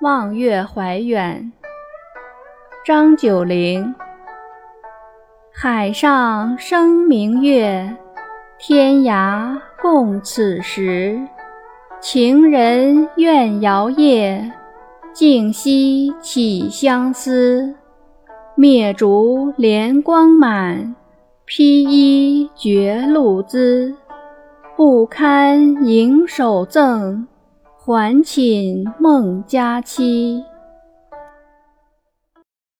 望月怀远，张九龄。海上生明月，天涯共此时。情人怨遥夜，竟夕起相思。灭烛怜光满，披衣觉露滋。不堪盈手赠，还寝梦佳期。